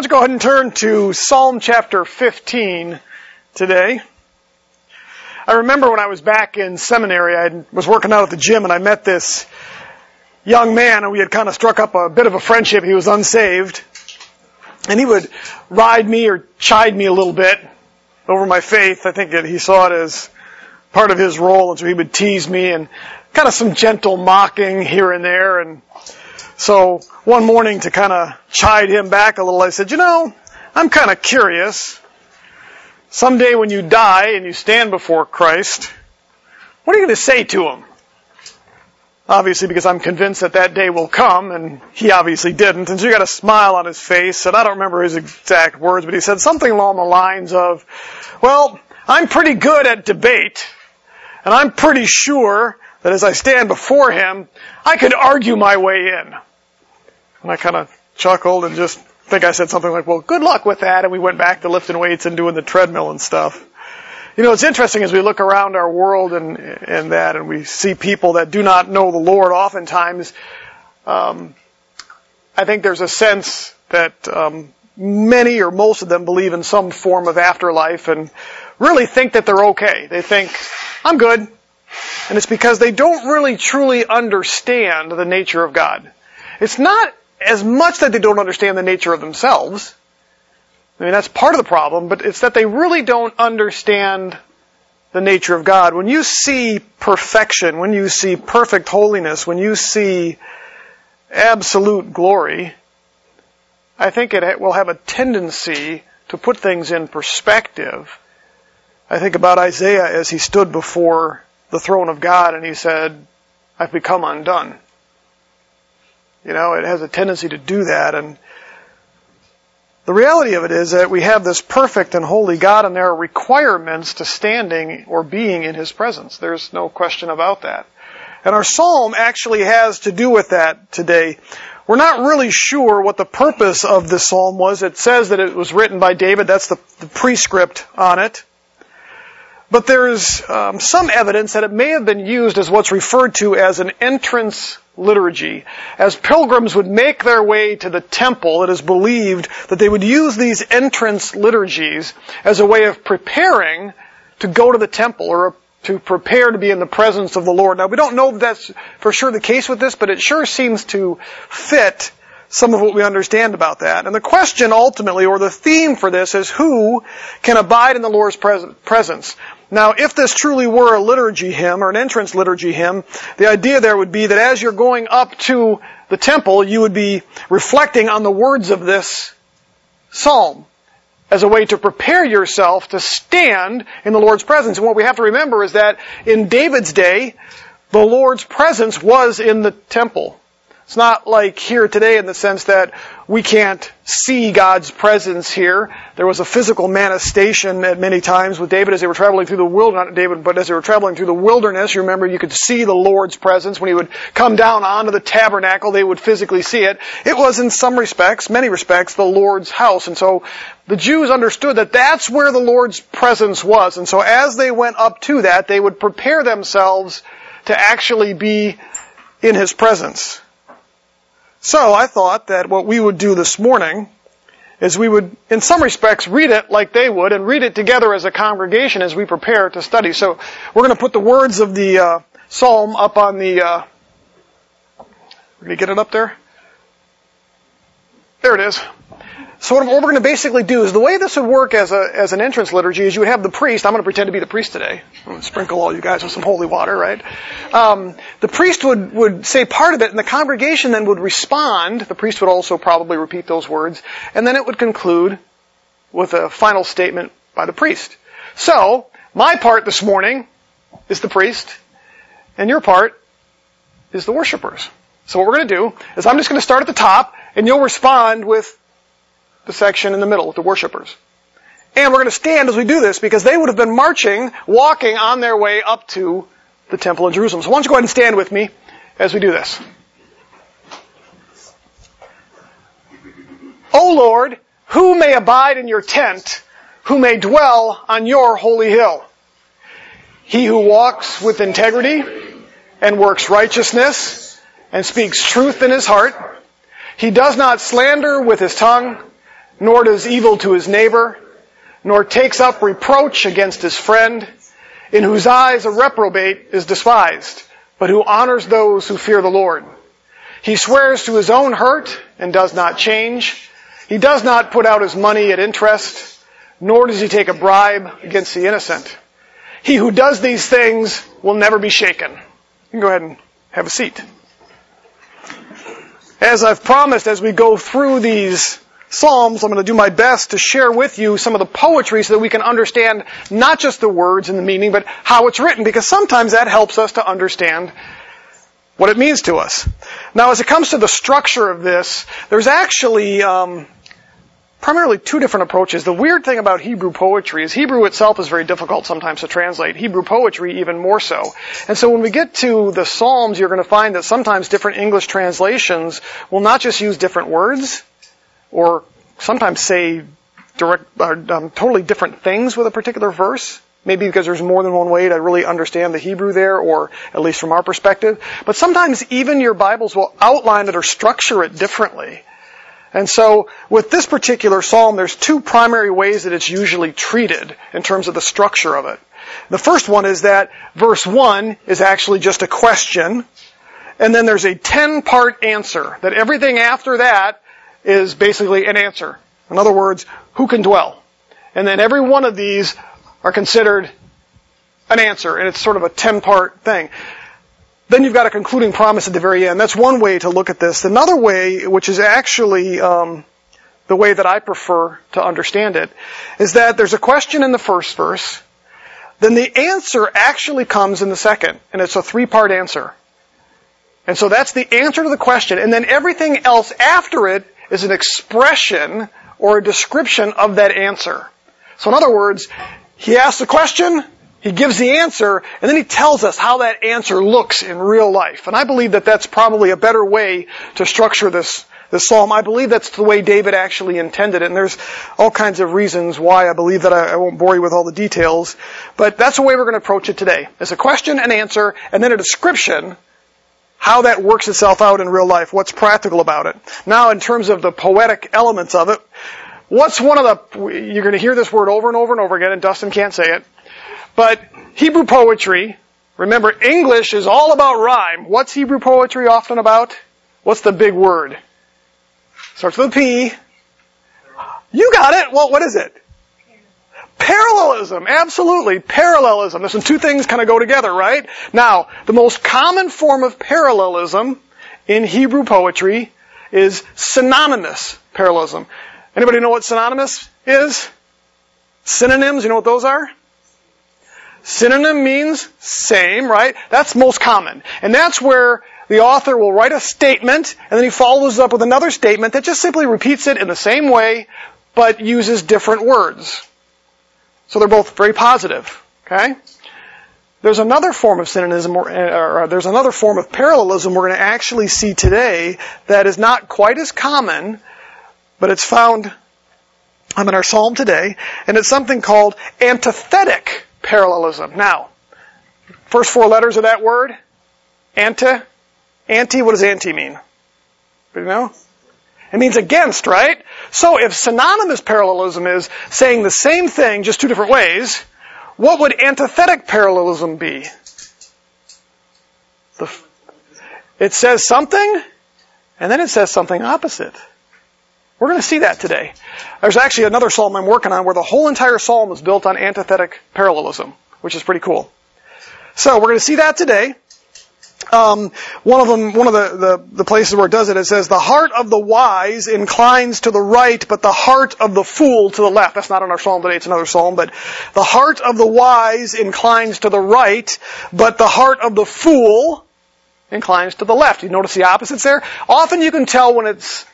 You go ahead and turn to Psalm chapter 15 today. I remember when I was back in seminary, I was working out at the gym and I met this young man and we had kind of struck up a bit of a friendship. He was unsaved. And he would ride me or chide me a little bit over my faith. I think that he saw it as part of his role and so he would tease me and kind of some gentle mocking here and there and so one morning to kind of chide him back a little, I said, you know, I'm kind of curious. Someday when you die and you stand before Christ, what are you going to say to him? Obviously because I'm convinced that that day will come and he obviously didn't. And so you got a smile on his face and I don't remember his exact words, but he said something along the lines of, well, I'm pretty good at debate and I'm pretty sure that as I stand before him, I could argue my way in. And I kind of chuckled and just think I said something like, well, good luck with that. And we went back to lifting weights and doing the treadmill and stuff. You know, it's interesting as we look around our world and, and that and we see people that do not know the Lord oftentimes, um, I think there's a sense that um, many or most of them believe in some form of afterlife and really think that they're okay. They think, I'm good. And it's because they don't really truly understand the nature of God. It's not as much that they don't understand the nature of themselves. I mean, that's part of the problem, but it's that they really don't understand the nature of God. When you see perfection, when you see perfect holiness, when you see absolute glory, I think it will have a tendency to put things in perspective. I think about Isaiah as he stood before the throne of God and he said, I've become undone. You know, it has a tendency to do that and the reality of it is that we have this perfect and holy God and there are requirements to standing or being in His presence. There's no question about that. And our psalm actually has to do with that today. We're not really sure what the purpose of this psalm was. It says that it was written by David. That's the, the prescript on it. But there's um, some evidence that it may have been used as what's referred to as an entrance liturgy. As pilgrims would make their way to the temple, it is believed that they would use these entrance liturgies as a way of preparing to go to the temple or to prepare to be in the presence of the Lord. Now we don't know that that's for sure the case with this, but it sure seems to fit some of what we understand about that. And the question ultimately, or the theme for this is who can abide in the Lord's presence? Now, if this truly were a liturgy hymn or an entrance liturgy hymn, the idea there would be that as you're going up to the temple, you would be reflecting on the words of this psalm as a way to prepare yourself to stand in the Lord's presence. And what we have to remember is that in David's day, the Lord's presence was in the temple. It's not like here today in the sense that we can't see God's presence here. There was a physical manifestation at many times with David as they were traveling through the wilderness, not David, but as they were traveling through the wilderness, you remember you could see the Lord's presence. When he would come down onto the tabernacle, they would physically see it. It was in some respects, many respects, the Lord's house. And so the Jews understood that that's where the Lord's presence was. And so as they went up to that, they would prepare themselves to actually be in His presence. So I thought that what we would do this morning is we would, in some respects, read it like they would and read it together as a congregation as we prepare to study. So we're going to put the words of the uh, psalm up on the. Uh, going to get it up there? There it is. So what, we're going to basically do is the way this would work as a as an entrance liturgy is you would have the priest. I'm going to pretend to be the priest today. I'm going to sprinkle all you guys with some holy water, right? Um, the priest would would say part of it, and the congregation then would respond. The priest would also probably repeat those words, and then it would conclude with a final statement by the priest. So my part this morning is the priest, and your part is the worshipers. So what we're going to do is I'm just going to start at the top, and you'll respond with the section in the middle with the worshipers. And we're going to stand as we do this because they would have been marching, walking on their way up to the temple in Jerusalem. So why don't you go ahead and stand with me as we do this. O Lord, who may abide in your tent, who may dwell on your holy hill? He who walks with integrity and works righteousness and speaks truth in his heart. He does not slander with his tongue nor does evil to his neighbor, nor takes up reproach against his friend, in whose eyes a reprobate is despised, but who honors those who fear the Lord. He swears to his own hurt and does not change. He does not put out his money at interest, nor does he take a bribe against the innocent. He who does these things will never be shaken. You can go ahead and have a seat. As I've promised, as we go through these Psalms, I'm going to do my best to share with you some of the poetry so that we can understand not just the words and the meaning, but how it's written, because sometimes that helps us to understand what it means to us. Now, as it comes to the structure of this, there's actually um, primarily two different approaches. The weird thing about Hebrew poetry is Hebrew itself is very difficult sometimes to translate. Hebrew poetry even more so. And so when we get to the Psalms, you're going to find that sometimes different English translations will not just use different words, or sometimes say direct, uh, um, totally different things with a particular verse. Maybe because there's more than one way to really understand the Hebrew there, or at least from our perspective. But sometimes even your Bibles will outline it or structure it differently. And so, with this particular psalm, there's two primary ways that it's usually treated in terms of the structure of it. The first one is that verse 1 is actually just a question, and then there's a 10 part answer, that everything after that is basically an answer. In other words, who can dwell? And then every one of these are considered an answer, and it's sort of a 10 part thing. Then you've got a concluding promise at the very end. That's one way to look at this. Another way, which is actually um, the way that I prefer to understand it, is that there's a question in the first verse, then the answer actually comes in the second, and it's a three-part answer. And so that's the answer to the question, and then everything else after it is an expression or a description of that answer. So in other words, he asks the question, he gives the answer, and then he tells us how that answer looks in real life. And I believe that that's probably a better way to structure this, this psalm. I believe that's the way David actually intended it. And there's all kinds of reasons why I believe that. I, I won't bore you with all the details. But that's the way we're going to approach it today. It's a question, and answer, and then a description how that works itself out in real life, what's practical about it. Now, in terms of the poetic elements of it, what's one of the, you're going to hear this word over and over and over again, and Dustin can't say it. But Hebrew poetry, remember English is all about rhyme. What's Hebrew poetry often about? What's the big word? Starts with a P. You got it. Well, what is it? Parallelism, absolutely. Parallelism. Listen, two things kind of go together, right? Now, the most common form of parallelism in Hebrew poetry is synonymous parallelism. Anybody know what synonymous is? Synonyms, you know what those are? Synonym means same, right? That's most common. And that's where the author will write a statement and then he follows up with another statement that just simply repeats it in the same way but uses different words. So they're both very positive. Okay? There's another form of synonym, or, there's another form of parallelism we're going to actually see today that is not quite as common, but it's found um, in our psalm today, and it's something called antithetic parallelism. Now, first four letters of that word, anti, anti, what does anti mean? You know? It means against, right? So if synonymous parallelism is saying the same thing, just two different ways, what would antithetic parallelism be? The, it says something, and then it says something opposite. We're going to see that today. There's actually another psalm I'm working on where the whole entire psalm is built on antithetic parallelism, which is pretty cool. So we're going to see that today. Um, one of them, one of the, the, the, places where it does it, it says, the heart of the wise inclines to the right, but the heart of the fool to the left. That's not in our psalm today, it's another psalm, but the heart of the wise inclines to the right, but the heart of the fool inclines to the left. You notice the opposites there? Often you can tell when it's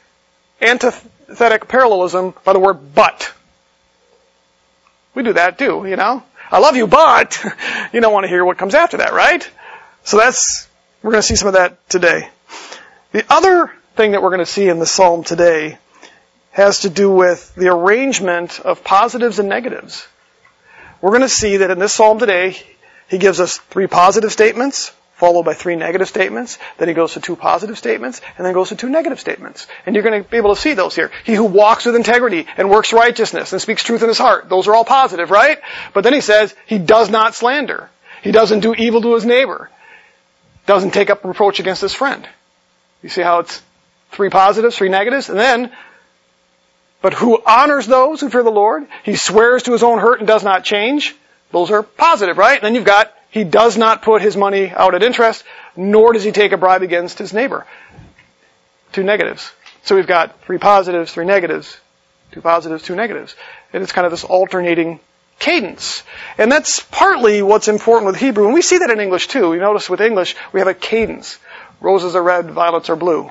antithetic parallelism by the word but. We do that too, you know? I love you, but you don't want to hear what comes after that, right? So that's, we're going to see some of that today. The other thing that we're going to see in the psalm today has to do with the arrangement of positives and negatives. We're going to see that in this psalm today, he gives us three positive statements followed by three negative statements. Then he goes to two positive statements, and then goes to two negative statements. And you're going to be able to see those here. He who walks with integrity and works righteousness and speaks truth in his heart. Those are all positive, right? But then he says he does not slander. He doesn't do evil to his neighbor. Doesn't take up reproach against his friend. You see how it's three positives, three negatives, and then but who honors those who fear the Lord. He swears to his own hurt and does not change. Those are positive, right? And then you've got he does not put his money out at interest, nor does he take a bribe against his neighbor. Two negatives. So we've got three positives, three negatives, two positives, two negatives. And it's kind of this alternating cadence. And that's partly what's important with Hebrew. And we see that in English too. You notice with English, we have a cadence. Roses are red, violets are blue.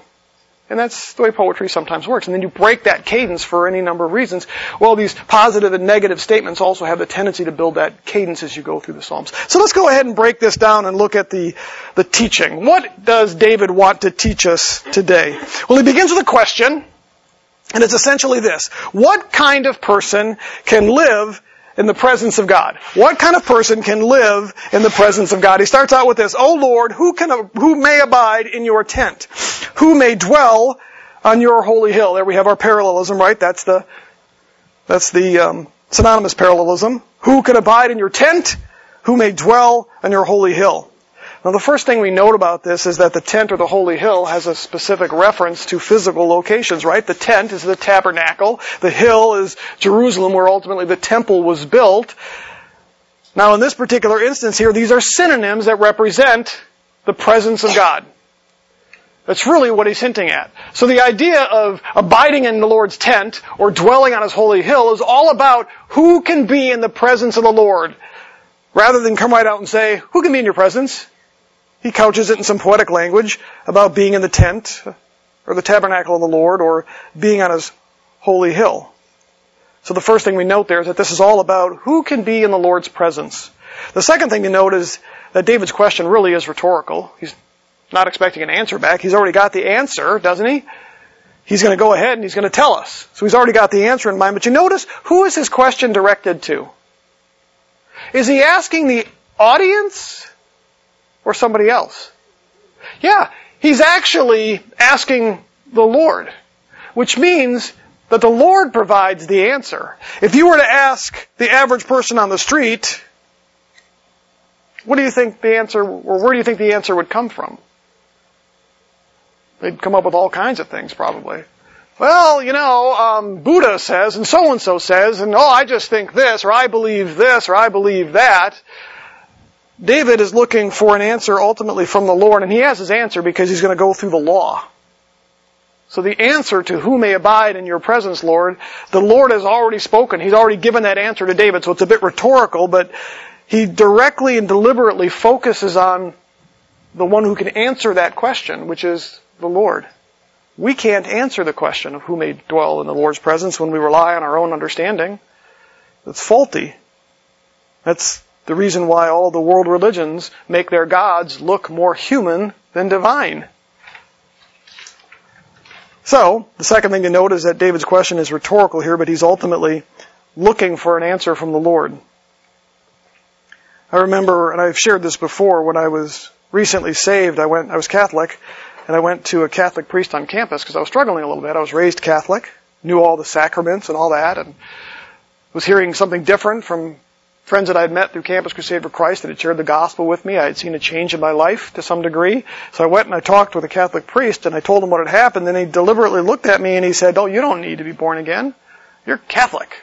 And that's the way poetry sometimes works. And then you break that cadence for any number of reasons. Well, these positive and negative statements also have the tendency to build that cadence as you go through the Psalms. So let's go ahead and break this down and look at the, the teaching. What does David want to teach us today? Well, he begins with a question, and it's essentially this. What kind of person can live in the presence of God. What kind of person can live in the presence of God? He starts out with this, O Lord, who can, who may abide in your tent? Who may dwell on your holy hill? There we have our parallelism, right? That's the, that's the, um, synonymous parallelism. Who can abide in your tent? Who may dwell on your holy hill? Now the first thing we note about this is that the tent or the holy hill has a specific reference to physical locations, right? The tent is the tabernacle. The hill is Jerusalem where ultimately the temple was built. Now in this particular instance here, these are synonyms that represent the presence of God. That's really what he's hinting at. So the idea of abiding in the Lord's tent or dwelling on his holy hill is all about who can be in the presence of the Lord. Rather than come right out and say, who can be in your presence? He couches it in some poetic language about being in the tent or the tabernacle of the Lord or being on his holy hill. So the first thing we note there is that this is all about who can be in the Lord's presence. The second thing to note is that David's question really is rhetorical. He's not expecting an answer back. He's already got the answer, doesn't he? He's going to go ahead and he's going to tell us. So he's already got the answer in mind. But you notice, who is his question directed to? Is he asking the audience or somebody else. Yeah, he's actually asking the Lord, which means that the Lord provides the answer. If you were to ask the average person on the street, what do you think the answer, or where do you think the answer would come from? They'd come up with all kinds of things probably. Well, you know, um, Buddha says, and so and so says, and oh, I just think this, or I believe this, or I believe that. David is looking for an answer ultimately from the Lord, and he has his answer because he's going to go through the law. So the answer to who may abide in your presence, Lord, the Lord has already spoken. He's already given that answer to David, so it's a bit rhetorical, but he directly and deliberately focuses on the one who can answer that question, which is the Lord. We can't answer the question of who may dwell in the Lord's presence when we rely on our own understanding. That's faulty. That's the reason why all the world religions make their gods look more human than divine. So, the second thing to note is that David's question is rhetorical here, but he's ultimately looking for an answer from the Lord. I remember, and I've shared this before, when I was recently saved, I went, I was Catholic, and I went to a Catholic priest on campus because I was struggling a little bit. I was raised Catholic, knew all the sacraments and all that, and was hearing something different from friends that I had met through Campus Crusade for Christ that had shared the gospel with me. I had seen a change in my life to some degree. So I went and I talked with a Catholic priest and I told him what had happened. Then he deliberately looked at me and he said, Oh, you don't need to be born again. You're Catholic.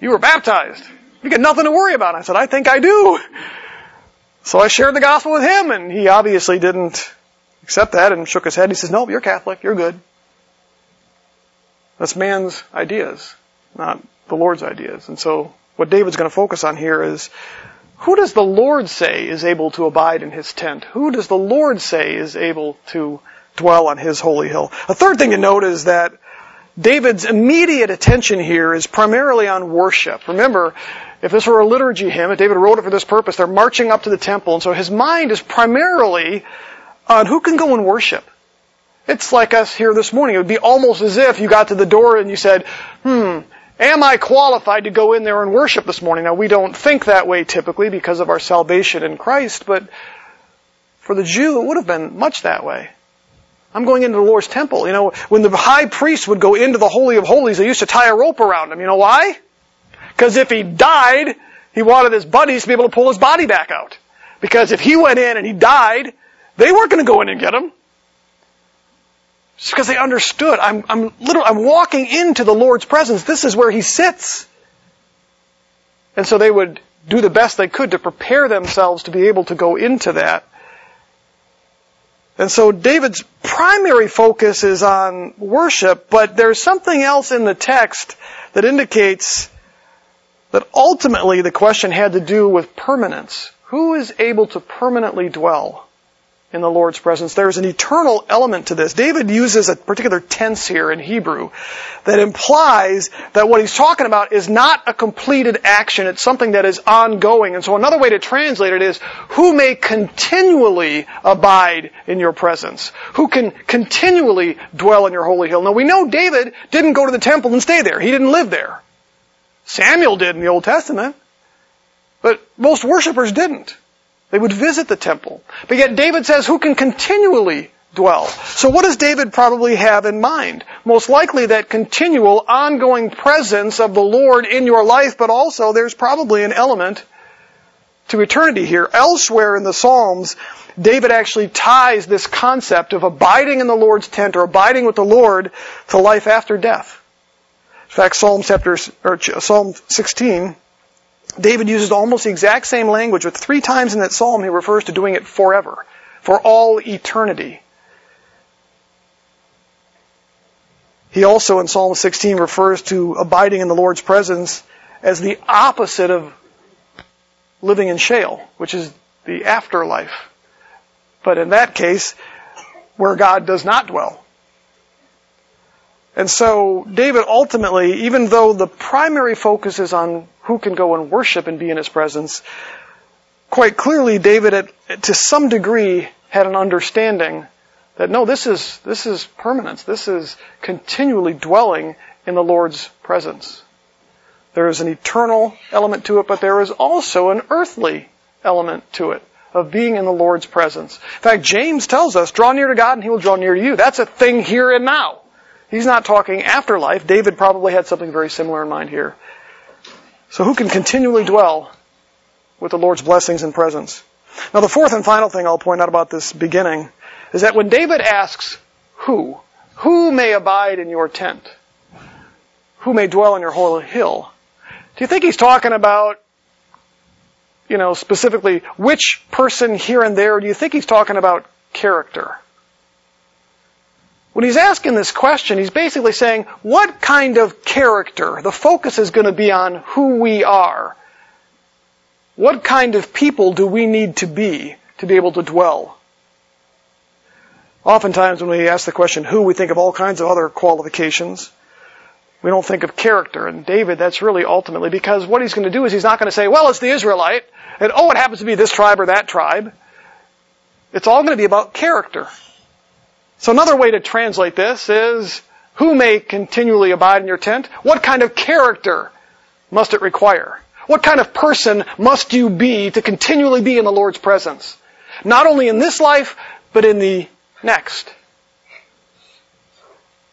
You were baptized. You got nothing to worry about. I said, I think I do. So I shared the gospel with him and he obviously didn't accept that and shook his head. He says, No, you're Catholic. You're good. That's man's ideas, not the Lord's ideas. And so what David's going to focus on here is who does the Lord say is able to abide in his tent? Who does the Lord say is able to dwell on his holy hill? A third thing to note is that David's immediate attention here is primarily on worship. Remember, if this were a liturgy hymn, if David wrote it for this purpose, they're marching up to the temple, and so his mind is primarily on who can go and worship. It's like us here this morning. It would be almost as if you got to the door and you said, hmm, Am I qualified to go in there and worship this morning? Now, we don't think that way typically because of our salvation in Christ, but for the Jew, it would have been much that way. I'm going into the Lord's temple. You know, when the high priest would go into the Holy of Holies, they used to tie a rope around him. You know why? Because if he died, he wanted his buddies to be able to pull his body back out. Because if he went in and he died, they weren't going to go in and get him. It's because they understood. I'm, I'm literally, I'm walking into the Lord's presence. This is where He sits. And so they would do the best they could to prepare themselves to be able to go into that. And so David's primary focus is on worship, but there's something else in the text that indicates that ultimately the question had to do with permanence. Who is able to permanently dwell? In the Lord's presence. There's an eternal element to this. David uses a particular tense here in Hebrew that implies that what he's talking about is not a completed action. It's something that is ongoing. And so another way to translate it is, who may continually abide in your presence? Who can continually dwell in your holy hill? Now we know David didn't go to the temple and stay there. He didn't live there. Samuel did in the Old Testament. But most worshippers didn't. They would visit the temple. But yet David says, who can continually dwell? So what does David probably have in mind? Most likely that continual, ongoing presence of the Lord in your life, but also there's probably an element to eternity here. Elsewhere in the Psalms, David actually ties this concept of abiding in the Lord's tent or abiding with the Lord to life after death. In fact, Psalm chapter, or Psalm 16 David uses almost the exact same language, but three times in that psalm he refers to doing it forever, for all eternity. He also in Psalm 16 refers to abiding in the Lord's presence as the opposite of living in Sheol, which is the afterlife. But in that case, where God does not dwell. And so David ultimately, even though the primary focus is on who can go and worship and be in his presence, quite clearly David to some degree had an understanding that no, this is, this is permanence. This is continually dwelling in the Lord's presence. There is an eternal element to it, but there is also an earthly element to it of being in the Lord's presence. In fact, James tells us, draw near to God and he will draw near to you. That's a thing here and now. He's not talking afterlife. David probably had something very similar in mind here. So who can continually dwell with the Lord's blessings and presence? Now the fourth and final thing I'll point out about this beginning is that when David asks, who? Who may abide in your tent? Who may dwell on your holy hill? Do you think he's talking about, you know, specifically which person here and there? Do you think he's talking about character? When he's asking this question, he's basically saying, what kind of character? The focus is going to be on who we are. What kind of people do we need to be to be able to dwell? Oftentimes when we ask the question who, we think of all kinds of other qualifications. We don't think of character. And David, that's really ultimately because what he's going to do is he's not going to say, well, it's the Israelite, and oh, it happens to be this tribe or that tribe. It's all going to be about character. So another way to translate this is, who may continually abide in your tent? What kind of character must it require? What kind of person must you be to continually be in the Lord's presence? Not only in this life, but in the next.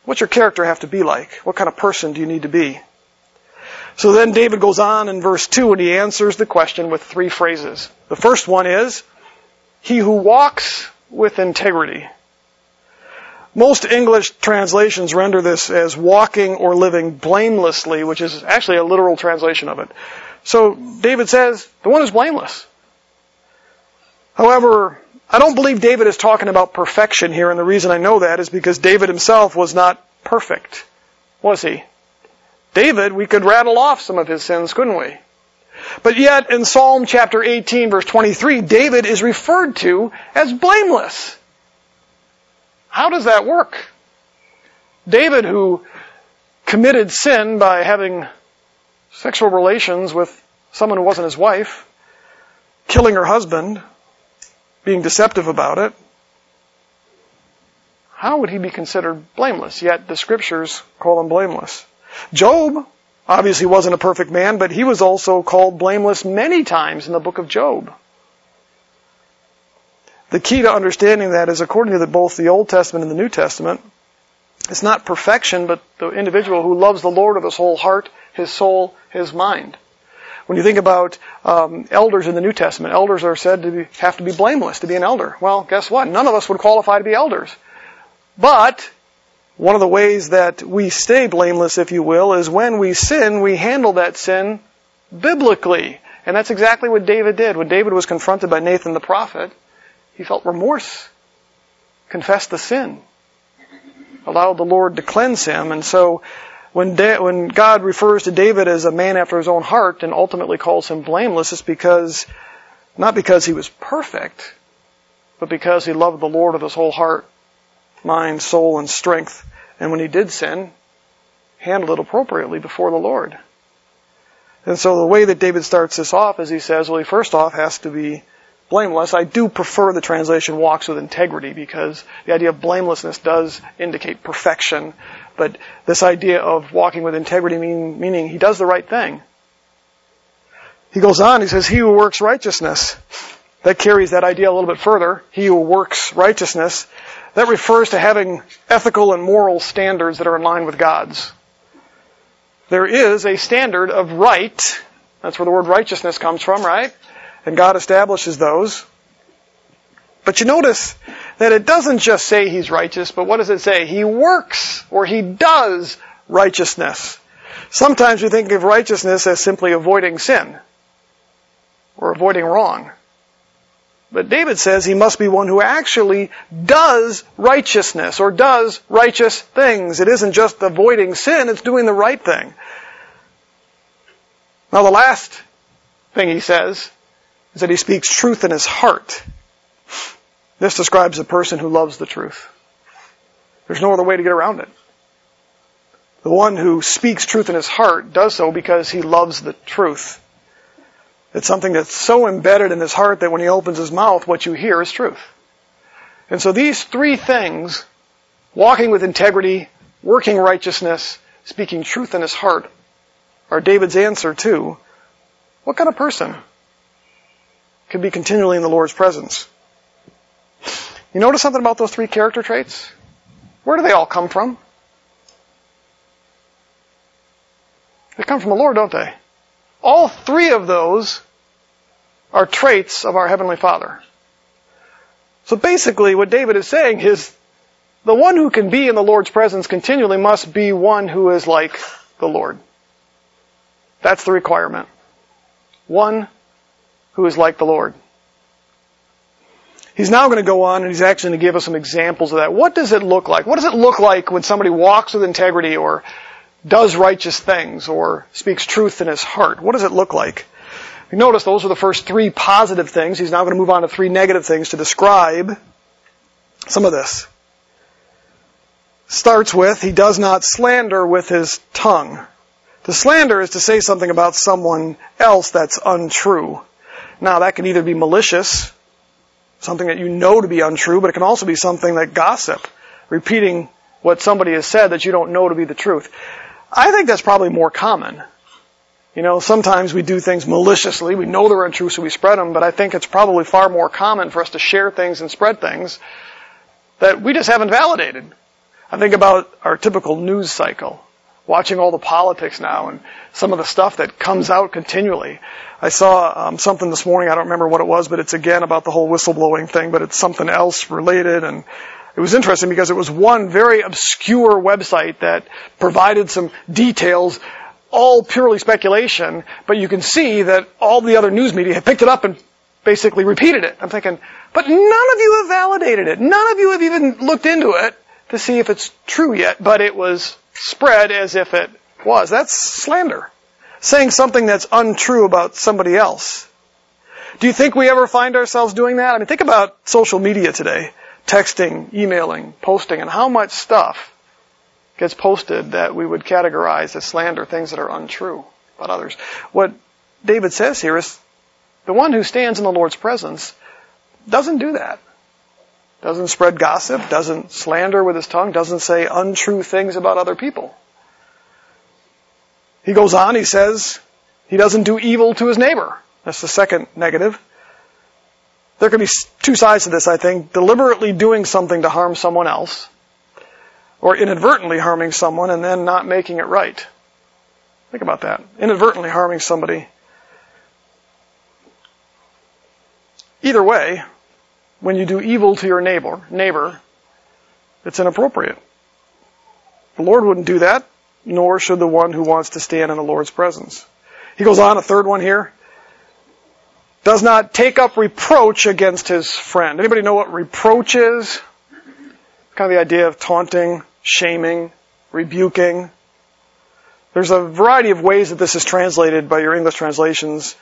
What's your character have to be like? What kind of person do you need to be? So then David goes on in verse 2 and he answers the question with three phrases. The first one is, He who walks with integrity. Most English translations render this as walking or living blamelessly, which is actually a literal translation of it. So David says, the one is blameless. However, I don't believe David is talking about perfection here, and the reason I know that is because David himself was not perfect. Was he? David, we could rattle off some of his sins, couldn't we? But yet, in Psalm chapter 18 verse 23, David is referred to as blameless. How does that work? David, who committed sin by having sexual relations with someone who wasn't his wife, killing her husband, being deceptive about it, how would he be considered blameless? Yet the scriptures call him blameless. Job obviously wasn't a perfect man, but he was also called blameless many times in the book of Job. The key to understanding that is according to the, both the Old Testament and the New Testament, it's not perfection, but the individual who loves the Lord with his whole heart, his soul, his mind. When you think about um, elders in the New Testament, elders are said to be, have to be blameless to be an elder. Well, guess what? None of us would qualify to be elders. But one of the ways that we stay blameless, if you will, is when we sin, we handle that sin biblically. And that's exactly what David did. When David was confronted by Nathan the prophet, he felt remorse, confessed the sin, allowed the Lord to cleanse him. And so when, da- when God refers to David as a man after his own heart and ultimately calls him blameless, it's because, not because he was perfect, but because he loved the Lord with his whole heart, mind, soul, and strength. And when he did sin, handled it appropriately before the Lord. And so the way that David starts this off is he says, well, he first off has to be blameless. I do prefer the translation walks with integrity because the idea of blamelessness does indicate perfection. But this idea of walking with integrity mean, meaning he does the right thing. He goes on, he says, he who works righteousness. That carries that idea a little bit further. He who works righteousness. That refers to having ethical and moral standards that are in line with God's. There is a standard of right. That's where the word righteousness comes from, right? And God establishes those. But you notice that it doesn't just say he's righteous, but what does it say? He works or he does righteousness. Sometimes we think of righteousness as simply avoiding sin or avoiding wrong. But David says he must be one who actually does righteousness or does righteous things. It isn't just avoiding sin, it's doing the right thing. Now the last thing he says is that he speaks truth in his heart. This describes a person who loves the truth. There's no other way to get around it. The one who speaks truth in his heart does so because he loves the truth. It's something that's so embedded in his heart that when he opens his mouth, what you hear is truth. And so these three things, walking with integrity, working righteousness, speaking truth in his heart, are David's answer to what kind of person could be continually in the Lord's presence? You notice something about those three character traits? Where do they all come from? They come from the Lord, don't they? All three of those are traits of our Heavenly Father. So basically what David is saying is the one who can be in the Lord's presence continually must be one who is like the Lord. That's the requirement. One who is like the Lord. He's now going to go on and he's actually going to give us some examples of that. What does it look like? What does it look like when somebody walks with integrity or does righteous things or speaks truth in his heart. What does it look like? You notice those are the first three positive things. He's now going to move on to three negative things to describe some of this. Starts with, he does not slander with his tongue. To slander is to say something about someone else that's untrue. Now that can either be malicious, something that you know to be untrue, but it can also be something like gossip, repeating what somebody has said that you don't know to be the truth. I think that's probably more common. You know, sometimes we do things maliciously. We know they're untrue, so we spread them, but I think it's probably far more common for us to share things and spread things that we just haven't validated. I think about our typical news cycle, watching all the politics now and some of the stuff that comes out continually. I saw um, something this morning, I don't remember what it was, but it's again about the whole whistleblowing thing, but it's something else related and it was interesting because it was one very obscure website that provided some details, all purely speculation, but you can see that all the other news media had picked it up and basically repeated it. I'm thinking, but none of you have validated it. None of you have even looked into it to see if it's true yet, but it was spread as if it was. That's slander. Saying something that's untrue about somebody else. Do you think we ever find ourselves doing that? I mean, think about social media today texting, emailing, posting, and how much stuff gets posted that we would categorize as slander, things that are untrue about others. What David says here is the one who stands in the Lord's presence doesn't do that. Doesn't spread gossip, doesn't slander with his tongue, doesn't say untrue things about other people. He goes on, he says, he doesn't do evil to his neighbor. That's the second negative. there can be two sides to this, I think. Deliberately doing something to harm someone else, or inadvertently harming someone and then not making it right. Think about that. Inadvertently harming somebody. Either way, when you do evil to your neighbor, neighbor, it's inappropriate. The Lord wouldn't do that, nor should the one who wants to stand in the Lord's presence. He goes on, a third one here. Does not take up reproach against his friend. Anybody know what reproach is? Kind of the idea of taunting, shaming, rebuking. There's a variety of ways that this is translated by your English translations.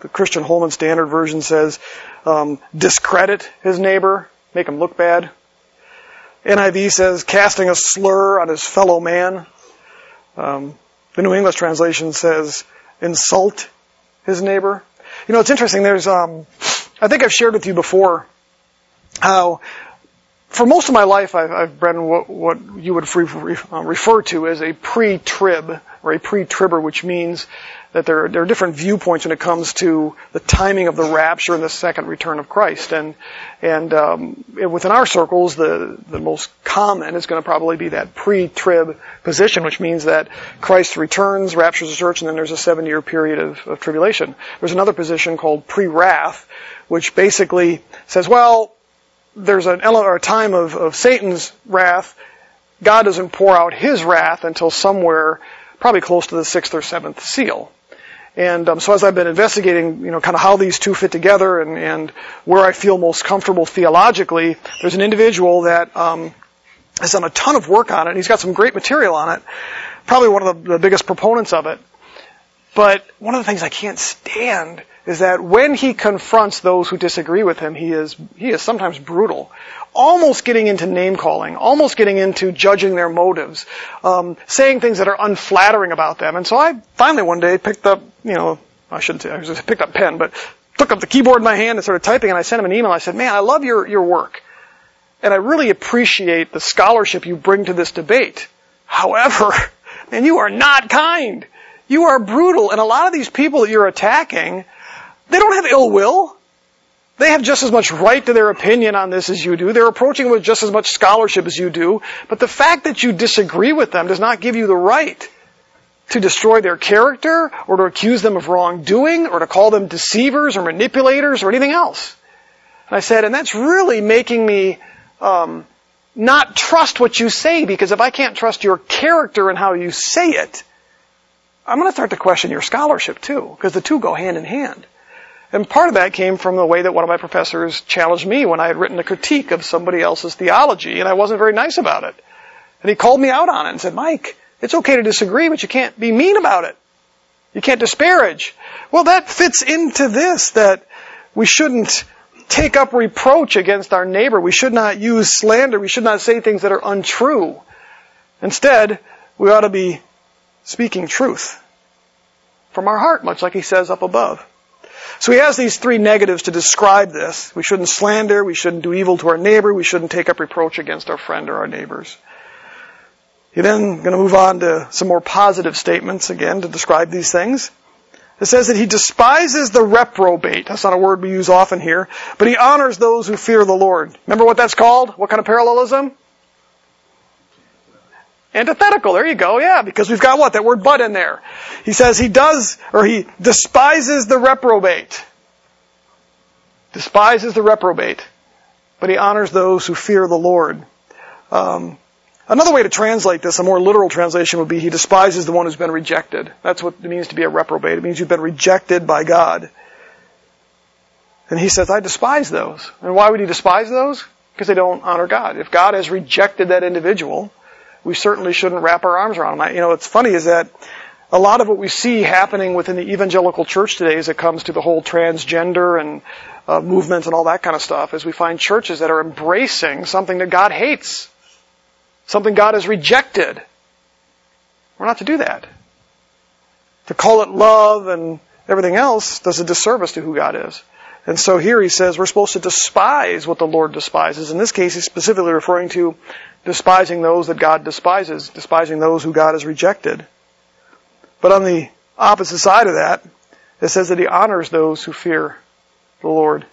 The Christian Holman Standard Version says, um, discredit his neighbor, make him look bad. NIV says, casting a slur on his fellow man. Um, the New English translation says, insult his neighbor. You know, it's interesting. There's, um, I think I've shared with you before how for most of my life I've, I've been what, what you would uh, refer to as a pre-trib or a pre-tribber, which means that there, there are different viewpoints when it comes to the timing of the rapture and the second return of Christ. And and um, within our circles, the the most common is going to probably be that pre-trib position, which means that Christ returns, raptures the church, and then there's a seven-year period of, of tribulation. There's another position called pre-wrath, which basically says, well, there's an or a time of, of Satan's wrath. God doesn't pour out His wrath until somewhere probably close to the sixth or seventh seal. And um, so as I've been investigating, you know, kind of how these two fit together and, and where I feel most comfortable theologically, there's an individual that um, has done a ton of work on it. And he's got some great material on it. Probably one of the, the biggest proponents of it. But one of the things I can't stand is that when he confronts those who disagree with him, he is he is sometimes brutal almost getting into name calling, almost getting into judging their motives, um, saying things that are unflattering about them. And so I finally one day picked up, you know, I shouldn't say I just picked up pen, but took up the keyboard in my hand and started typing. And I sent him an email. I said, "Man, I love your your work, and I really appreciate the scholarship you bring to this debate. However, and you are not kind. You are brutal, and a lot of these people that you're attacking." They don't have ill will. They have just as much right to their opinion on this as you do. They're approaching with just as much scholarship as you do. But the fact that you disagree with them does not give you the right to destroy their character or to accuse them of wrongdoing or to call them deceivers or manipulators or anything else. And I said, and that's really making me um, not trust what you say because if I can't trust your character and how you say it, I'm going to start to question your scholarship too because the two go hand in hand. And part of that came from the way that one of my professors challenged me when I had written a critique of somebody else's theology, and I wasn't very nice about it. And he called me out on it and said, Mike, it's okay to disagree, but you can't be mean about it. You can't disparage. Well, that fits into this, that we shouldn't take up reproach against our neighbor. We should not use slander. We should not say things that are untrue. Instead, we ought to be speaking truth from our heart, much like he says up above. So he has these three negatives to describe this. We shouldn't slander, we shouldn't do evil to our neighbor, we shouldn't take up reproach against our friend or our neighbors. He then going to move on to some more positive statements again to describe these things. It says that he despises the reprobate. That's not a word we use often here, but he honors those who fear the Lord. Remember what that's called? What kind of parallelism? Antithetical. There you go. Yeah, because we've got what? That word but in there. He says he does, or he despises the reprobate. Despises the reprobate. But he honors those who fear the Lord. Um, another way to translate this, a more literal translation would be he despises the one who's been rejected. That's what it means to be a reprobate. It means you've been rejected by God. And he says, I despise those. And why would he despise those? Because they don't honor God. If God has rejected that individual, we certainly shouldn't wrap our arms around them. You know, what's funny is that a lot of what we see happening within the evangelical church today as it comes to the whole transgender and uh, movement and all that kind of stuff is we find churches that are embracing something that God hates, something God has rejected. We're not to do that. To call it love and everything else does a disservice to who God is. And so here he says we're supposed to despise what the Lord despises. In this case, he's specifically referring to despising those that God despises, despising those who God has rejected. But on the opposite side of that, it says that he honors those who fear the Lord.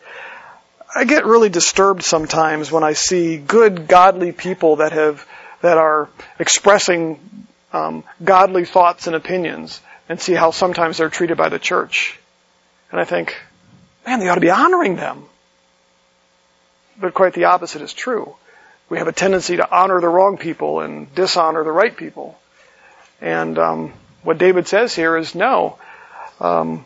I get really disturbed sometimes when I see good, godly people that have that are expressing um, godly thoughts and opinions, and see how sometimes they're treated by the church. And I think, man, they ought to be honoring them. But quite the opposite is true. We have a tendency to honor the wrong people and dishonor the right people. And um, what David says here is no. Um,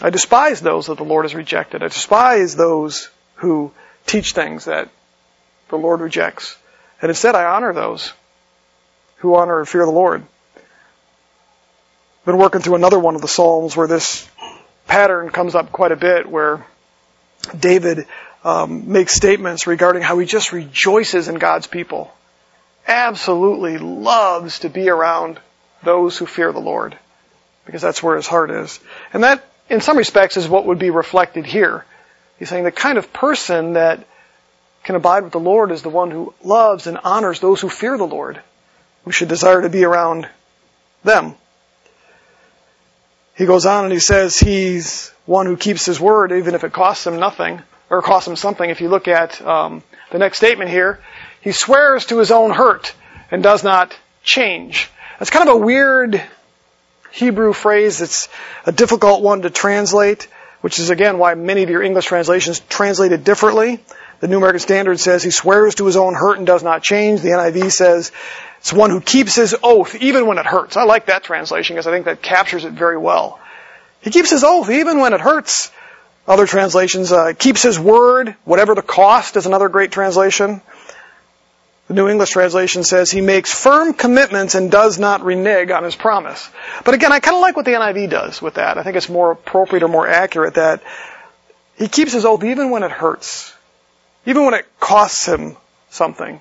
I despise those that the Lord has rejected. I despise those who teach things that the Lord rejects. And instead I honor those who honor and fear the Lord. I've Been working through another one of the Psalms where this pattern comes up quite a bit where David um, makes statements regarding how he just rejoices in God's people. Absolutely loves to be around those who fear the Lord because that's where his heart is. And that, in some respects, is what would be reflected here. He's saying the kind of person that can abide with the Lord is the one who loves and honors those who fear the Lord. We should desire to be around them. He goes on and he says he's one who keeps his word even if it costs him nothing, or costs him something. If you look at um, the next statement here, he swears to his own hurt and does not change. That's kind of a weird Hebrew phrase. It's a difficult one to translate, which is again why many of your English translations translate it differently. The New American Standard says he swears to his own hurt and does not change. The NIV says it's one who keeps his oath even when it hurts. I like that translation because I think that captures it very well. He keeps his oath even when it hurts. Other translations, uh, keeps his word, whatever the cost is another great translation. The New English translation says he makes firm commitments and does not renege on his promise. But again, I kind of like what the NIV does with that. I think it's more appropriate or more accurate that he keeps his oath even when it hurts. Even when it costs him something.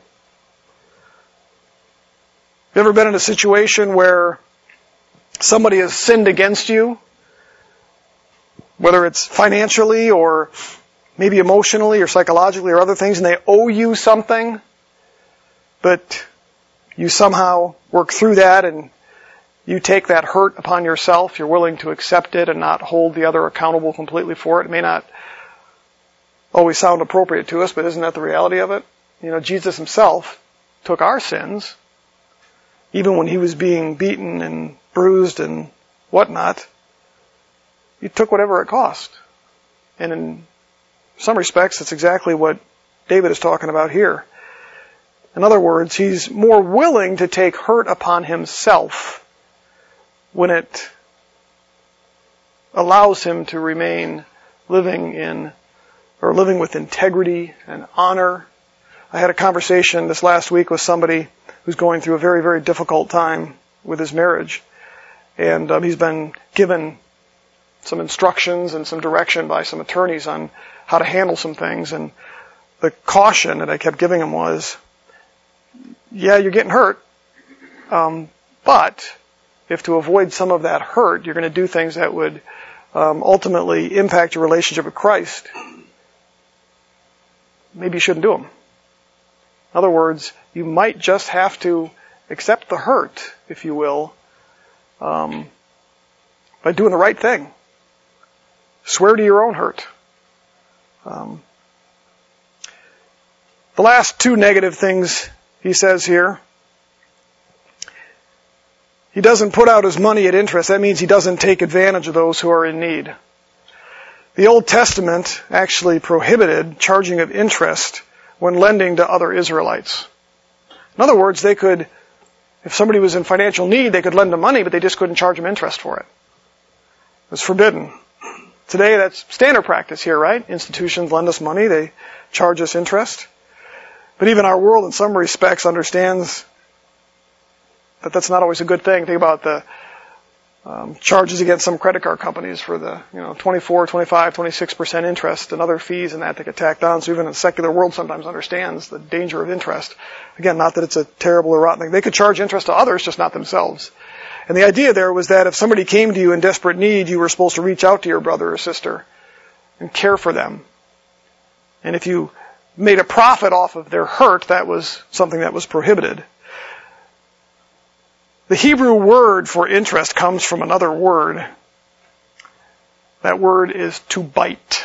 You ever been in a situation where somebody has sinned against you? Whether it's financially or maybe emotionally or psychologically or other things and they owe you something? but you somehow work through that and you take that hurt upon yourself. You're willing to accept it and not hold the other accountable completely for it. It may not always sound appropriate to us, but isn't that the reality of it? You know, Jesus himself took our sins, even when he was being beaten and bruised and whatnot. He took whatever it cost. And in some respects, that's exactly what David is talking about here. In other words, he's more willing to take hurt upon himself when it allows him to remain living in or living with integrity and honor. I had a conversation this last week with somebody who's going through a very, very difficult time with his marriage. And um, he's been given some instructions and some direction by some attorneys on how to handle some things. And the caution that I kept giving him was, yeah, you're getting hurt. Um, but if to avoid some of that hurt, you're going to do things that would um, ultimately impact your relationship with Christ, maybe you shouldn't do them. In other words, you might just have to accept the hurt, if you will, um, by doing the right thing. Swear to your own hurt. Um, the last two negative things he says here. He doesn't put out his money at interest. That means he doesn't take advantage of those who are in need. The Old Testament actually prohibited charging of interest when lending to other Israelites. In other words, they could, if somebody was in financial need, they could lend them money, but they just couldn't charge them interest for it. It was forbidden. Today, that's standard practice here, right? Institutions lend us money, they charge us interest. But even our world, in some respects, understands that that's not always a good thing. Think about the um, charges against some credit card companies for the you know 24, 25, 26 percent interest and other fees and that that get tacked on. So even the secular world sometimes understands the danger of interest. Again, not that it's a terrible or rotten thing. They could charge interest to others, just not themselves. And the idea there was that if somebody came to you in desperate need, you were supposed to reach out to your brother or sister and care for them. And if you made a profit off of their hurt, that was something that was prohibited. The Hebrew word for interest comes from another word. That word is to bite.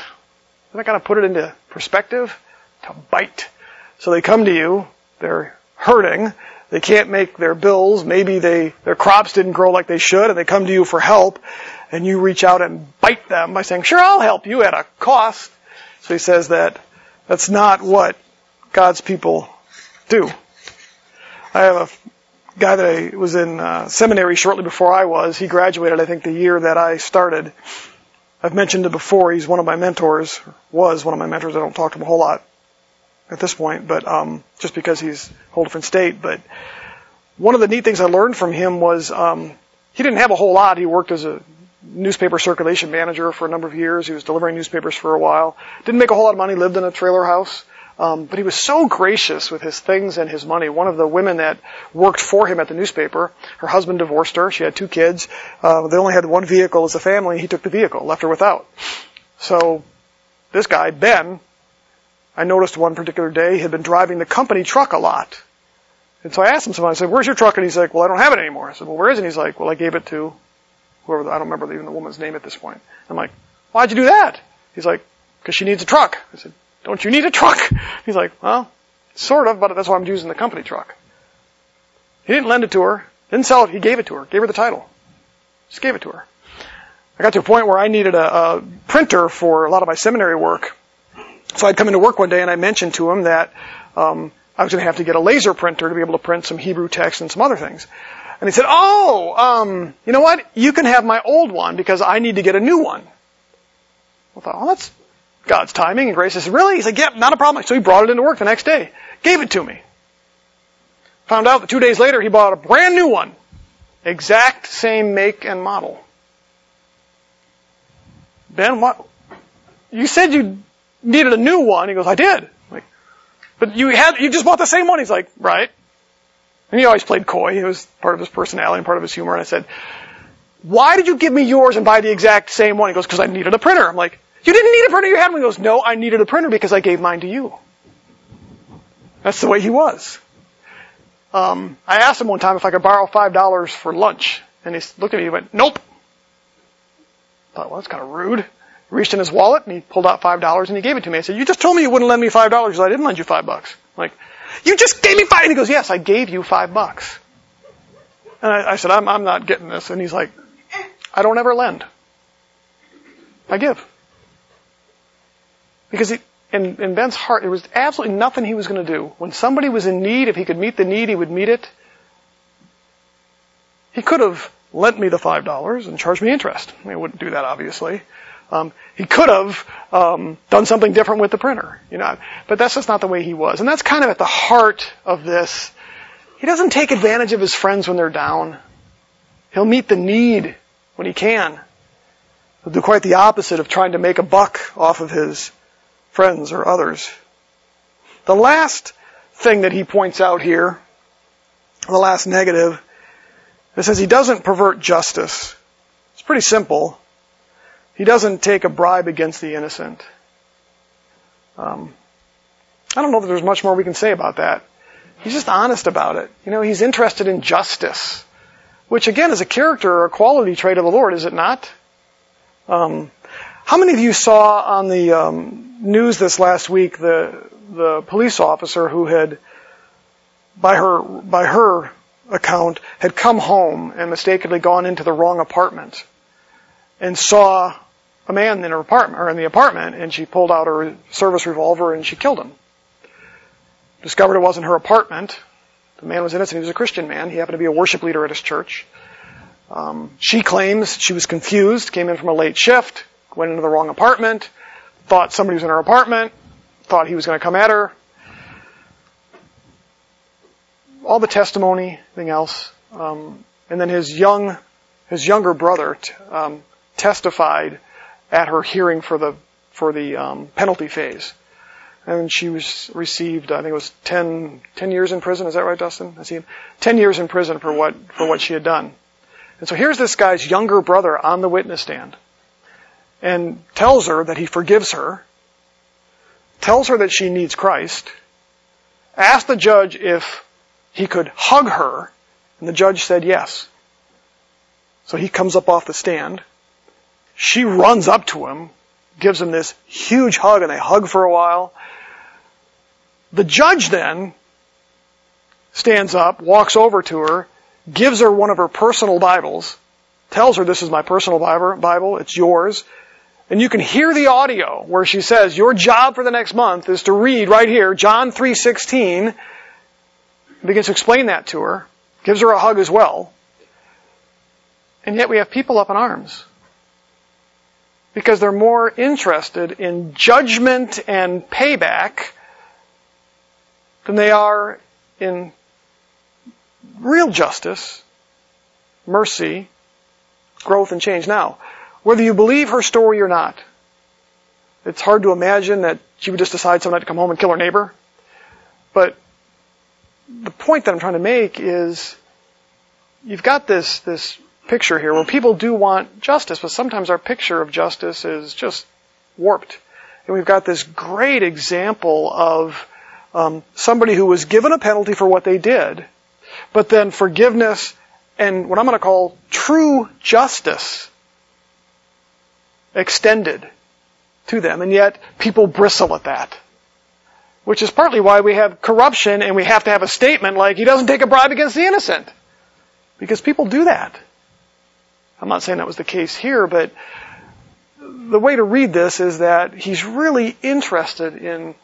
Isn't that kind of put it into perspective? To bite. So they come to you, they're hurting, they can't make their bills, maybe they, their crops didn't grow like they should, and they come to you for help, and you reach out and bite them by saying, sure, I'll help you at a cost. So he says that that's not what God's people do. I have a guy that I was in uh, seminary shortly before I was. He graduated, I think, the year that I started. I've mentioned it before. He's one of my mentors, was one of my mentors. I don't talk to him a whole lot at this point, but um, just because he's a whole different state. But one of the neat things I learned from him was um, he didn't have a whole lot. He worked as a newspaper circulation manager for a number of years. He was delivering newspapers for a while. Didn't make a whole lot of money. Lived in a trailer house. Um, but he was so gracious with his things and his money. One of the women that worked for him at the newspaper, her husband divorced her. She had two kids. Uh, they only had one vehicle as a family. He took the vehicle, left her without. So this guy, Ben, I noticed one particular day had been driving the company truck a lot. And so I asked him someone, I said, where's your truck? And he's like, well, I don't have it anymore. I said, well, where is it? And he's like, well, I gave it to whoever, I don't remember even the woman's name at this point. I'm like, why'd you do that? He's like, because she needs a truck. I said, don't you need a truck? He's like, well, sort of, but that's why I'm using the company truck. He didn't lend it to her, didn't sell it, he gave it to her, gave her the title. Just gave it to her. I got to a point where I needed a, a printer for a lot of my seminary work. So I'd come into work one day and I mentioned to him that um, I was going to have to get a laser printer to be able to print some Hebrew text and some other things. And he said, "Oh, um, you know what? You can have my old one because I need to get a new one." I thought, "Oh, that's God's timing and grace. I said, really? He said, yep, not a problem. So he brought it into work the next day. Gave it to me. Found out that two days later he bought a brand new one. Exact same make and model. Ben, what? You said you needed a new one. He goes, I did. like, but you had, you just bought the same one. He's like, right. And he always played coy. It was part of his personality and part of his humor. And I said, why did you give me yours and buy the exact same one? He goes, because I needed a printer. I'm like, you didn't need a printer, you had one. He goes, no, I needed a printer because I gave mine to you. That's the way he was. Um, I asked him one time if I could borrow five dollars for lunch, and he looked at me and went, "Nope." I thought, well, that's kind of rude. He reached in his wallet and he pulled out five dollars and he gave it to me. I said, "You just told me you wouldn't lend me five dollars, so I didn't lend you five bucks." Like, you just gave me five. And he goes, "Yes, I gave you five bucks." And I, I said, I'm, "I'm not getting this." And he's like, "I don't ever lend. I give." Because in, in Ben's heart, there was absolutely nothing he was going to do. When somebody was in need, if he could meet the need, he would meet it. He could have lent me the five dollars and charged me interest. I wouldn't do that, obviously. Um, he could have um, done something different with the printer, you know. But that's just not the way he was, and that's kind of at the heart of this. He doesn't take advantage of his friends when they're down. He'll meet the need when he can. He'll do quite the opposite of trying to make a buck off of his friends or others. The last thing that he points out here, the last negative, it says he doesn't pervert justice. It's pretty simple. He doesn't take a bribe against the innocent. Um, I don't know that there's much more we can say about that. He's just honest about it. You know, he's interested in justice, which again is a character or a quality trait of the Lord, is it not? Um, how many of you saw on the um, news this last week the the police officer who had, by her by her account, had come home and mistakenly gone into the wrong apartment, and saw a man in her apartment or in the apartment, and she pulled out her service revolver and she killed him. Discovered it wasn't her apartment. The man was innocent. He was a Christian man. He happened to be a worship leader at his church. Um, she claims she was confused, came in from a late shift, went into the wrong apartment, thought somebody was in her apartment, thought he was going to come at her. All the testimony, everything else, um, and then his young, his younger brother t- um, testified at her hearing for the for the um, penalty phase, and she was received, I think it was 10, 10 years in prison. Is that right, Dustin? I see him. Ten years in prison for what for what she had done. And so here's this guy's younger brother on the witness stand and tells her that he forgives her, tells her that she needs Christ, asked the judge if he could hug her, and the judge said yes. So he comes up off the stand. She runs up to him, gives him this huge hug and they hug for a while. The judge then stands up, walks over to her, gives her one of her personal Bibles, tells her this is my personal Bible, it's yours. And you can hear the audio where she says, your job for the next month is to read right here, John 3.16, begins to explain that to her, gives her a hug as well. And yet we have people up in arms. Because they're more interested in judgment and payback than they are in real justice, mercy, growth, and change. Now, whether you believe her story or not, it's hard to imagine that she would just decide some night to come home and kill her neighbor. But the point that I'm trying to make is you've got this, this picture here where people do want justice, but sometimes our picture of justice is just warped. And we've got this great example of um, somebody who was given a penalty for what they did, but then forgiveness and what I'm going to call true justice extended to them. And yet people bristle at that. Which is partly why we have corruption and we have to have a statement like, he doesn't take a bribe against the innocent. Because people do that. I'm not saying that was the case here, but the way to read this is that he's really interested in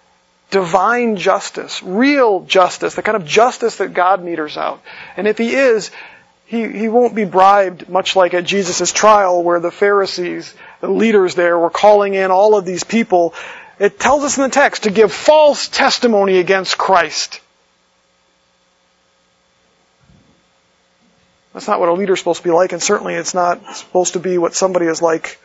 divine justice, real justice, the kind of justice that God meters out. And if he is, he, he won't be bribed, much like at Jesus' trial where the Pharisees, the leaders there, were calling in all of these people. It tells us in the text to give false testimony against Christ. That's not what a leader's supposed to be like, and certainly it's not supposed to be what somebody is like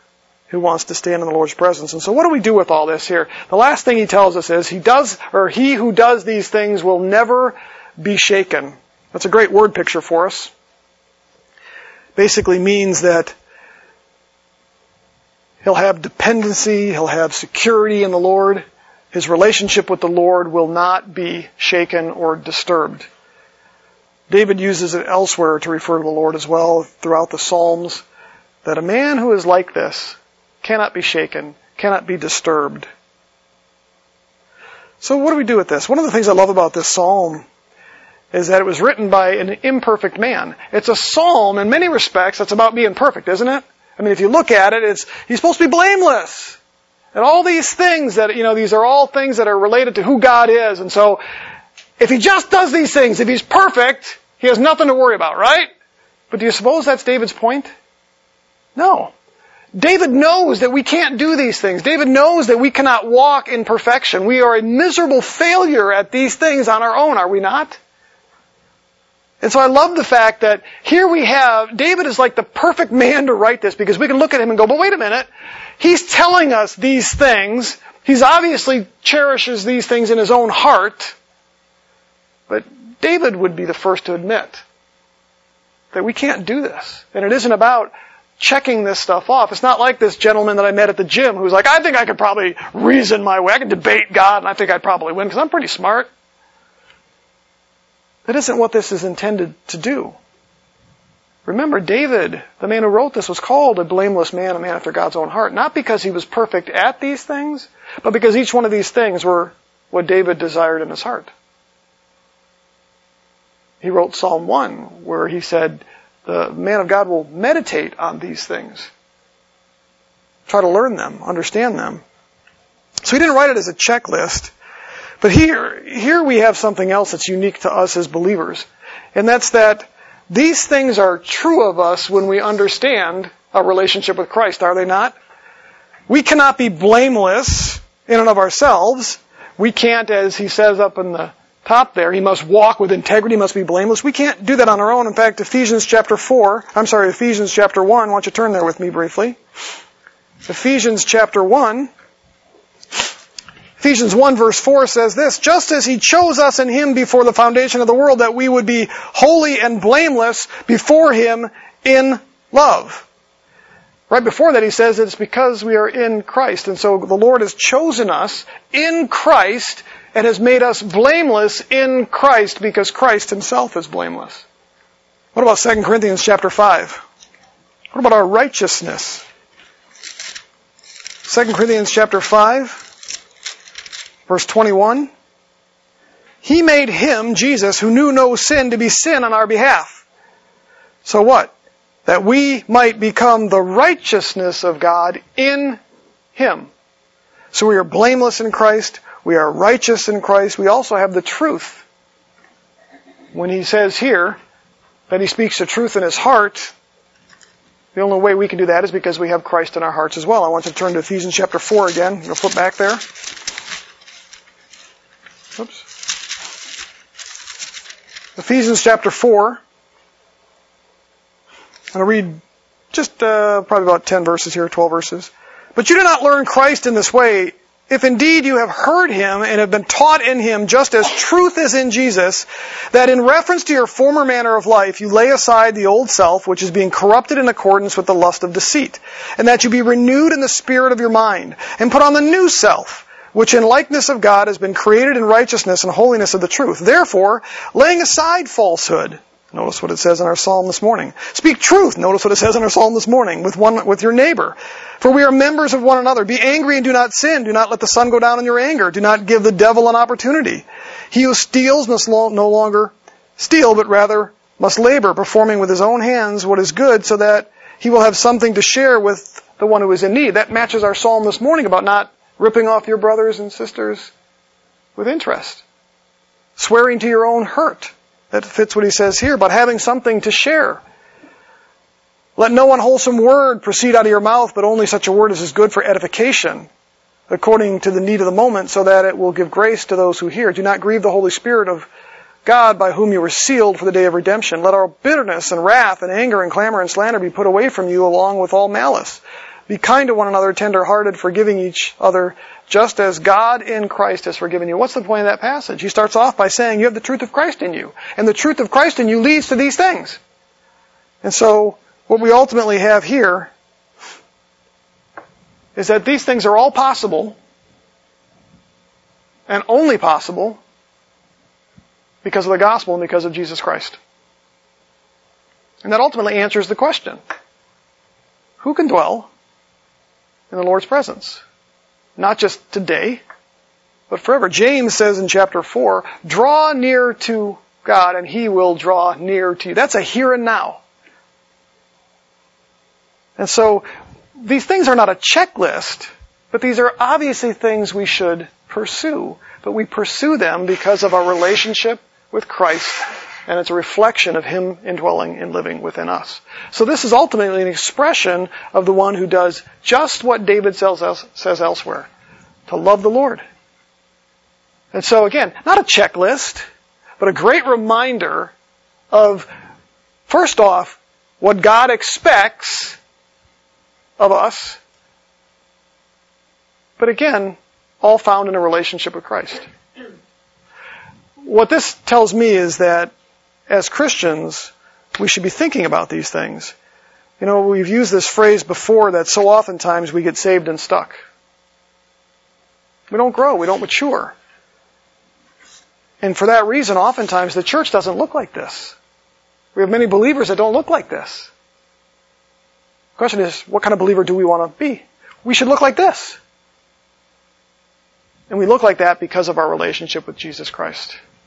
who wants to stand in the Lord's presence. And so what do we do with all this here? The last thing he tells us is he does, or he who does these things will never be shaken. That's a great word picture for us. Basically means that he'll have dependency, he'll have security in the Lord. His relationship with the Lord will not be shaken or disturbed. David uses it elsewhere to refer to the Lord as well throughout the Psalms that a man who is like this cannot be shaken, cannot be disturbed. So what do we do with this? One of the things I love about this psalm is that it was written by an imperfect man. It's a psalm in many respects that's about being perfect, isn't it? I mean, if you look at it, it's, he's supposed to be blameless. And all these things that, you know, these are all things that are related to who God is. And so, if he just does these things, if he's perfect, he has nothing to worry about, right? But do you suppose that's David's point? No. David knows that we can't do these things. David knows that we cannot walk in perfection. We are a miserable failure at these things on our own, are we not? And so I love the fact that here we have, David is like the perfect man to write this because we can look at him and go, but wait a minute. He's telling us these things. He's obviously cherishes these things in his own heart. But David would be the first to admit that we can't do this. And it isn't about checking this stuff off. It's not like this gentleman that I met at the gym who's like, I think I could probably reason my way. I can debate God and I think I'd probably win because I'm pretty smart. That isn't what this is intended to do. Remember, David, the man who wrote this, was called a blameless man, a man after God's own heart, not because he was perfect at these things, but because each one of these things were what David desired in his heart. He wrote Psalm 1, where he said, the man of God will meditate on these things. Try to learn them, understand them. So he didn't write it as a checklist. But here, here we have something else that's unique to us as believers. And that's that these things are true of us when we understand our relationship with Christ, are they not? We cannot be blameless in and of ourselves. We can't, as he says up in the top there. He must walk with integrity, must be blameless. We can't do that on our own. In fact, Ephesians chapter 4, I'm sorry, Ephesians chapter 1, why don't you turn there with me briefly? Ephesians chapter 1. Ephesians 1 verse 4 says this, just as he chose us in him before the foundation of the world that we would be holy and blameless before him in love. Right before that he says it's because we are in Christ. And so the Lord has chosen us in Christ and has made us blameless in Christ because Christ himself is blameless. What about 2 Corinthians chapter 5? What about our righteousness? 2 Corinthians chapter 5, verse 21. He made him, Jesus, who knew no sin, to be sin on our behalf. So what? That we might become the righteousness of God in him. So we are blameless in Christ. We are righteous in Christ. We also have the truth. When he says here that he speaks the truth in his heart, the only way we can do that is because we have Christ in our hearts as well. I want you to turn to Ephesians chapter 4 again. You'll flip back there. Oops. Ephesians chapter 4. I'm going to read just uh, probably about 10 verses here, 12 verses. But you did not learn Christ in this way. If indeed you have heard him and have been taught in him just as truth is in Jesus, that in reference to your former manner of life you lay aside the old self which is being corrupted in accordance with the lust of deceit, and that you be renewed in the spirit of your mind, and put on the new self, which in likeness of God has been created in righteousness and holiness of the truth. Therefore, laying aside falsehood, Notice what it says in our psalm this morning. Speak truth. Notice what it says in our psalm this morning with one, with your neighbor. For we are members of one another. Be angry and do not sin. Do not let the sun go down in your anger. Do not give the devil an opportunity. He who steals must no longer steal, but rather must labor, performing with his own hands what is good so that he will have something to share with the one who is in need. That matches our psalm this morning about not ripping off your brothers and sisters with interest. Swearing to your own hurt. That fits what he says here, but having something to share. Let no unwholesome word proceed out of your mouth, but only such a word as is good for edification, according to the need of the moment, so that it will give grace to those who hear. Do not grieve the Holy Spirit of God by whom you were sealed for the day of redemption. Let all bitterness and wrath and anger and clamor and slander be put away from you along with all malice. Be kind to one another, tender-hearted, forgiving each other, just as God in Christ has forgiven you. What's the point of that passage? He starts off by saying you have the truth of Christ in you. And the truth of Christ in you leads to these things. And so, what we ultimately have here is that these things are all possible and only possible because of the gospel and because of Jesus Christ. And that ultimately answers the question. Who can dwell in the Lord's presence. Not just today, but forever. James says in chapter 4, draw near to God and He will draw near to you. That's a here and now. And so, these things are not a checklist, but these are obviously things we should pursue. But we pursue them because of our relationship with Christ and it's a reflection of Him indwelling and living within us. So this is ultimately an expression of the one who does just what David says elsewhere, to love the Lord. And so again, not a checklist, but a great reminder of, first off, what God expects of us, but again, all found in a relationship with Christ. What this tells me is that as Christians, we should be thinking about these things. You know, we've used this phrase before that so oftentimes we get saved and stuck. We don't grow, we don't mature. And for that reason, oftentimes the church doesn't look like this. We have many believers that don't look like this. The question is, what kind of believer do we want to be? We should look like this. And we look like that because of our relationship with Jesus Christ.